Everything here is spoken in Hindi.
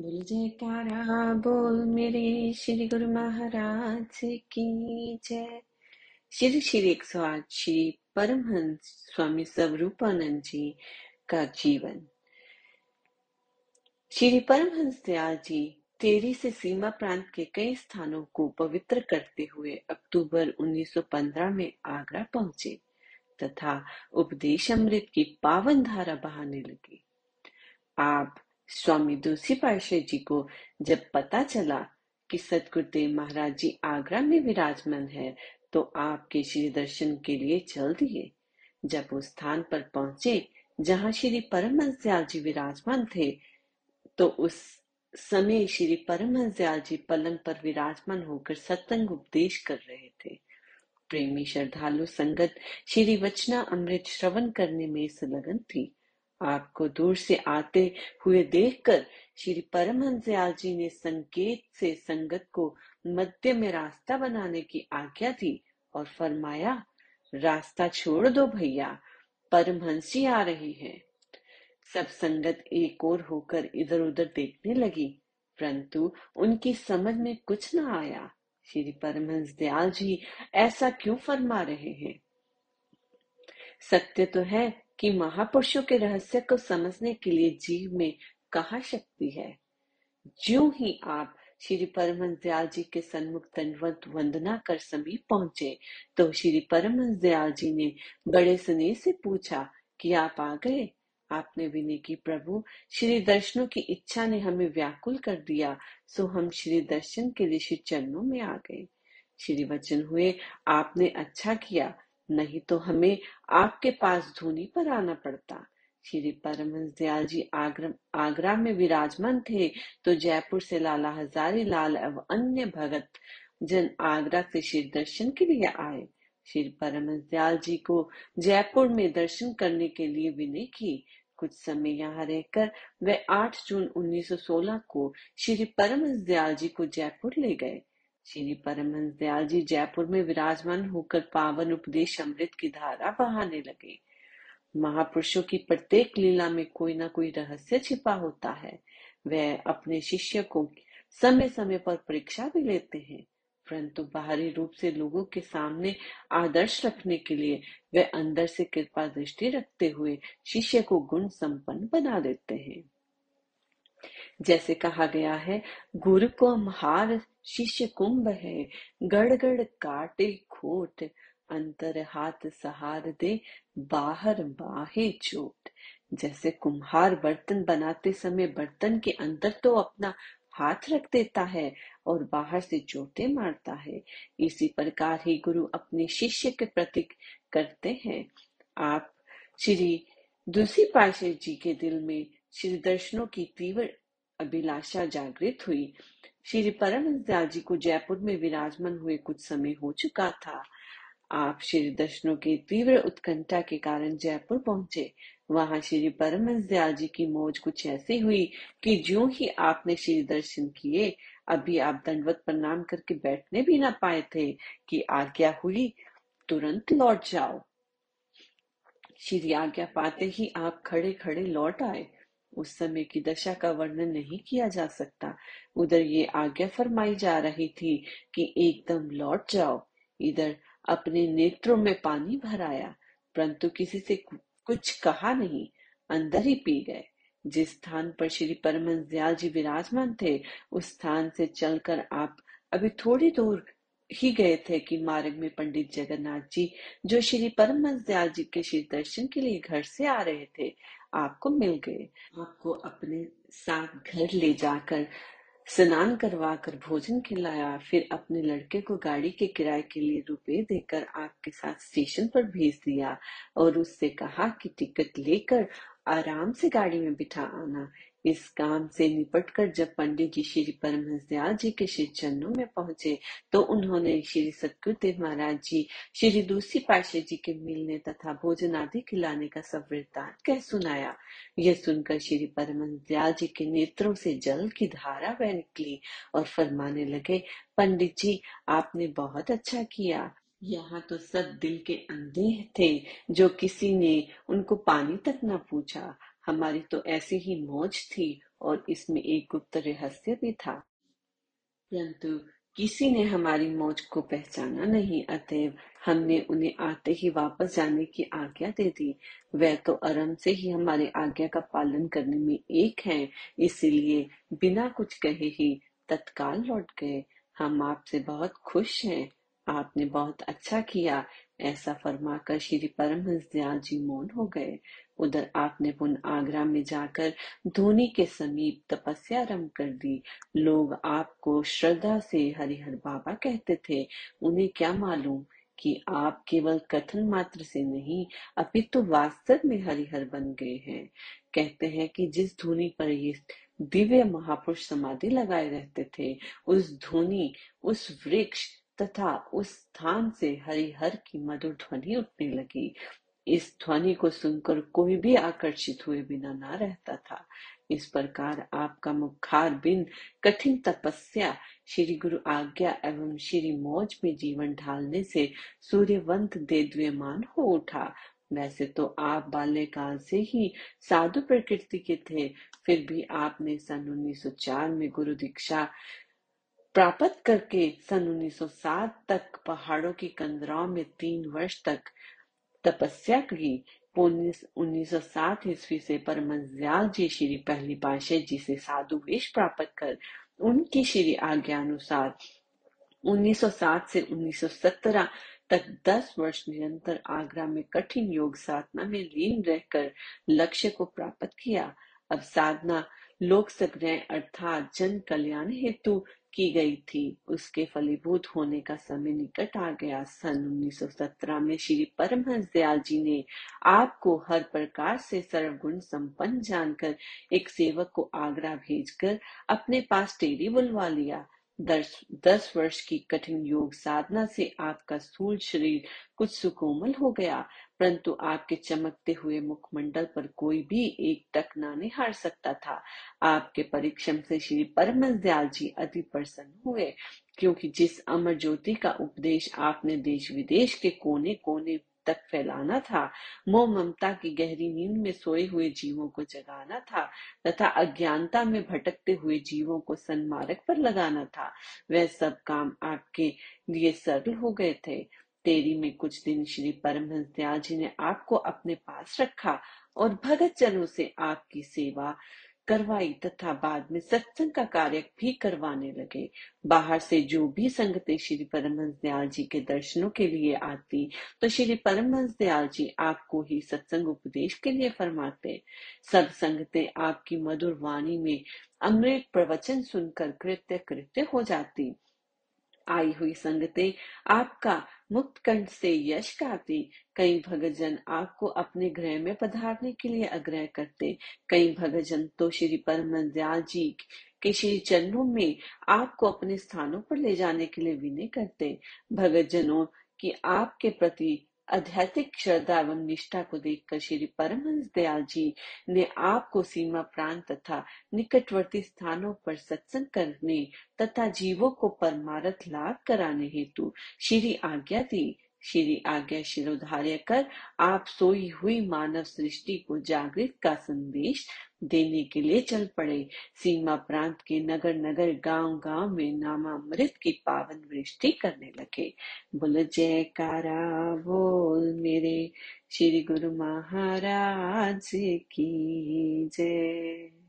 बोल जयकारा, बोल मेरे श्री गुरु महाराज की जय। श्री श्री एक सौ आठ श्री परमहंस स्वामी स्वरूपानंद जी का जीवन। श्री परमहंस दयाल जी टेरी से सीमा प्रांत के कई स्थानों को पवित्र करते हुए अक्टूबर 1915 में आगरा पहुँचे, तथा उपदेश अमृत की पावन धारा बहाने लगी। आप स्वामी दूसरी पातशाह जी को जब पता चला कि सतगुरुदेव महाराज जी आगरा में विराजमान है तो आपके श्री दर्शन के लिए चल दिए। जब उस स्थान पर पहुँचे, जहाँ श्री परमहंस दयाल जी विराजमान थे तो उस समय श्री परमहंस दयाल जी पलंग पर विराजमान होकर सत्संग उपदेश कर रहे थे। प्रेमी श्रद्धालु संगत श्री वचना अमृत श्रवण करने में संलग्न थी। आपको दूर से आते हुए देखकर श्री परमहंस दयाल जी ने संकेत से संगत को मध्य में रास्ता बनाने की आज्ञा दी और फरमाया, रास्ता छोड़ दो भैया, परमहंस आ रही है। सब संगत एक और होकर इधर उधर देखने लगी, परंतु उनकी समझ में कुछ न आया। श्री परमहंस दयाल जी ऐसा क्यों फरमा रहे हैं? सत्य तो है कि महापुरुषों के रहस्य को समझने के लिए जीव में कहा शक्ति है। ज्यो ही आप श्री परमहंस दयाल जी के सन्मुख तनवत वंदना कर समीप पहुँचे तो श्री परमहंस दयाल जी ने बड़े स्नेह से पूछा कि आप आ गए? आपने विनय की, प्रभु, श्री दर्शनों की इच्छा ने हमें व्याकुल कर दिया, सो हम श्री दर्शन के लिए श्री चरणों में आ गए। श्री वचन हुए, आपने अच्छा किया नहीं तो हमें आपके पास धूनी पर आना पड़ता। श्री परमहंस दयाल जी आगरा में विराजमान थे तो जयपुर से लाला हजारी लाल एवं अन्य भगत जन आगरा से श्री दर्शन के लिए आए। श्री परमहंस दयाल जी को जयपुर में दर्शन करने के लिए विनय की। कुछ समय यहाँ रहकर वे 8 जून 1916 को श्री परमहंस दयाल जी को जयपुर ले गए। श्री परमहंस दयाल जी जयपुर में विराजमान होकर पावन उपदेश अमृत की धारा बहाने लगे। महापुरुषों की प्रत्येक लीला में कोई ना कोई रहस्य छिपा होता है। वह अपने शिष्य को समय समय पर परीक्षा भी लेते हैं, परंतु बाहरी रूप से लोगों के सामने आदर्श रखने के लिए वे अंदर से कृपा दृष्टि रखते हुए शिष्य को गुण संपन्न बना देते हैं। जैसे कहा गया है, गुरु को हार शिष्य कुंभ है गड़ गड़ काटे खोट, अंतर हाथ सहार दे, बाहर बाहे चोट। जैसे कुम्हार बर्तन बनाते समय बर्तन के अंदर तो अपना हाथ रख देता है और बाहर से चोटे मारता है। इसी प्रकार ही गुरु अपने शिष्य के प्रति करते हैं। आप श्री दूसरी पाशे जी के दिल में श्री दर्शनों की तीव्र अभिलाषा जागृत हुई। श्री परमहंस दयाल जी को जयपुर में विराजमान हुए कुछ समय हो चुका था। आप श्री दर्शनों की तीव्र उत्कंठा के कारण जयपुर पहुँचे। वहाँ श्री परमहंस दयाल जी की मौज कुछ ऐसी हुई कि जो ही आपने श्री दर्शन किए, अभी आप दंडवत प्रणाम करके बैठने भी ना पाए थे कि आज्ञा हुई, तुरंत लौट जाओ। श्री आज्ञा पाते ही आप खड़े खड़े लौट आए। उस समय की दशा का वर्णन नहीं किया जा सकता। उधर ये आज्ञा फरमाई जा रही थी कि एकदम लौट जाओ। इधर अपने नेत्रों में पानी भर आया परंतु किसी से कुछ कहा नहीं। अंदर ही पी गए। जिस स्थान पर श्री परमन दयाल जी विराजमान थे, उस स्थान से चलकर आप अभी थोड़ी दूर ही गए थे कि मार्ग में पंडित जगन्नाथ जी, जो श्री परमहंस दयाल जी के श्री दर्शन के लिए घर से आ रहे थे। आपको मिल गए। आपको अपने साथ घर ले जाकर, स्नान करवा कर भोजन खिलाया, फिर अपने लड़के को गाड़ी के किराए के लिए रुपए देकर आपके साथ स्टेशन पर भेज दिया और उससे कहा कि टिकट लेकर आराम से गाड़ी में बिठा आना। इस काम से निपटकर जब पंडित जी श्री परमहंस दयाल जी के श्री चरणों में पहुँचे तो उन्होंने श्री सतगुरुदेव महाराज जी, श्री दूसरी पाशे जी के मिलने तथा भोजन आदि खिलाने का सब वृत्तांत कह सुनाया। यह सुनकर श्री परमहंस दयाल जी के नेत्रों से जल की धारा बह निकली और फरमाने लगे, पंडित जी, आपने बहुत अच्छा किया। यहाँ तो सब दिल के अंधे थे, जो किसी ने उनको पानी तक न पूछा। हमारी तो ऐसी ही मौज थी और इसमें एक गुप्त रहस्य भी था। परंतु किसी ने हमारी मौज को पहचाना नहीं, अतएव हमने उन्हें आते ही वापस जाने की आज्ञा दे दी। वह तो आरंभ से ही हमारे आज्ञा का पालन करने में एक है, इसलिए बिना कुछ कहे ही तत्काल लौट गए। हम आपसे बहुत खुश हैं। आपने बहुत अच्छा किया। ऐसा फरमाकर श्री परमहंस दयाल जी मौन हो गए। उधर आपने पुनः आगरा में जाकर धोनी के समीप तपस्या आरंभ कर दी। लोग आपको श्रद्धा से हरिहर बाबा कहते थे। उन्हें क्या मालूम कि आप केवल कथन मात्र से नहीं अपितु तो वास्तव में हरिहर बन गए हैं। कहते हैं कि जिस धोनी पर ये दिव्य महापुरुष समाधि लगाए रहते थे, उस धोनी, उस वृक्ष तथा उस स्थान से हरिहर की मधुर ध्वनि उठने लगी। इस ध्वनि को सुनकर कोई भी आकर्षित हुए बिना ना रहता था। इस प्रकार आपका मुखार बिन कठिन तपस्या, श्री गुरु आज्ञा एवं श्री मौज में जीवन ढालने से सूर्यवंत देद्यमान हो उठा। वैसे तो आप बाल्यकाल से ही साधु प्रकृति के थे, फिर भी आपने सन 1904 में गुरु दीक्षा प्राप्त करके सन 1907 तक पहाड़ों की कंदराओं में तीन वर्ष तक तपस्या की। उन्नीस सौ सात ईस्वी से परमज्याल जी श्री पहली पाशे जी से साधु वेश प्राप्त कर उनकी श्री आज्ञा अनुसार 1907 से 1917 तक 10 वर्ष निरंतर आगरा में कठिन योग साधना में लीन रहकर लक्ष्य को प्राप्त किया। अब साधना लोक संग्रह अर्थात जन कल्याण हेतु की गई थी। उसके फलीभूत होने का समय निकट आ गया। सन 1917 में श्री परमहंस दयाल जी ने आपको हर प्रकार से सर्वगुण संपन्न जानकर एक सेवक को आगरा भेजकर अपने पास टेरी बुलवा लिया। दस दस वर्ष की कठिन योग साधना से आपका स्थूल शरीर कुछ सुकोमल हो गया, परंतु आपके चमकते हुए मुखमंडल पर कोई भी एक टक ना निहार सकता था। आपके परीक्षण से श्री परम दयाल जी अति प्रसन्न हुए, क्योंकि जिस अमर ज्योति का उपदेश आपने देश विदेश के कोने कोने तक फैलाना था। मोह ममता की गहरी नींद में सोए हुए जीवों को जगाना था तथा अज्ञानता में भटकते हुए जीवों को सन्मार्ग पर लगाना था। वह सब काम आपके लिए सरल हो गए थे। तेरी में कुछ दिन श्री परमहंस दयाल जी ने आपको अपने पास रखा और भगत जनों से आपकी सेवा करवाई तथा बाद में सत्संग का कार्य भी करवाने लगे। बाहर से जो भी संगतें श्री परमहंस दयाल जी के दर्शनों के लिए आती तो श्री परमहंस दयाल जी आपको ही सत्संग उपदेश के लिए फरमाते। सब संगतें आपकी मधुर वाणी में अमृत प्रवचन सुनकर कृत्य कृत्य हो जाती। आई हुई संगतें आपका मुक्त कंठ से यश गाती। कई भगतजन आपको अपने ग्रह में पधारने के लिए आग्रह करते। कई भगतजन तो श्री परम दयाल जी के श्री चरणों में आपको अपने स्थानों पर ले जाने के लिए विनय करते। भगत जनों की आपके प्रति आध्यात्मिक श्रद्धा एवं निष्ठा को देखकर श्री परमहंस दयाल जी ने आपको सीमा प्रांत तथा निकटवर्ती स्थानों पर सत्संग करने तथा जीवों को परमारथ लाभ कराने हेतु श्री आज्ञा दी। श्री आज्ञा शिरोधार्य कर आप सोई हुई मानव सृष्टि को जागृत का संदेश देने के लिए चल पड़े। सीमा प्रांत के नगर नगर गाँव गाँव में नामामृत की पावन वृष्टि करने लगे। बोल, जयकारा, बोल मेरे श्री गुरु महाराज की जय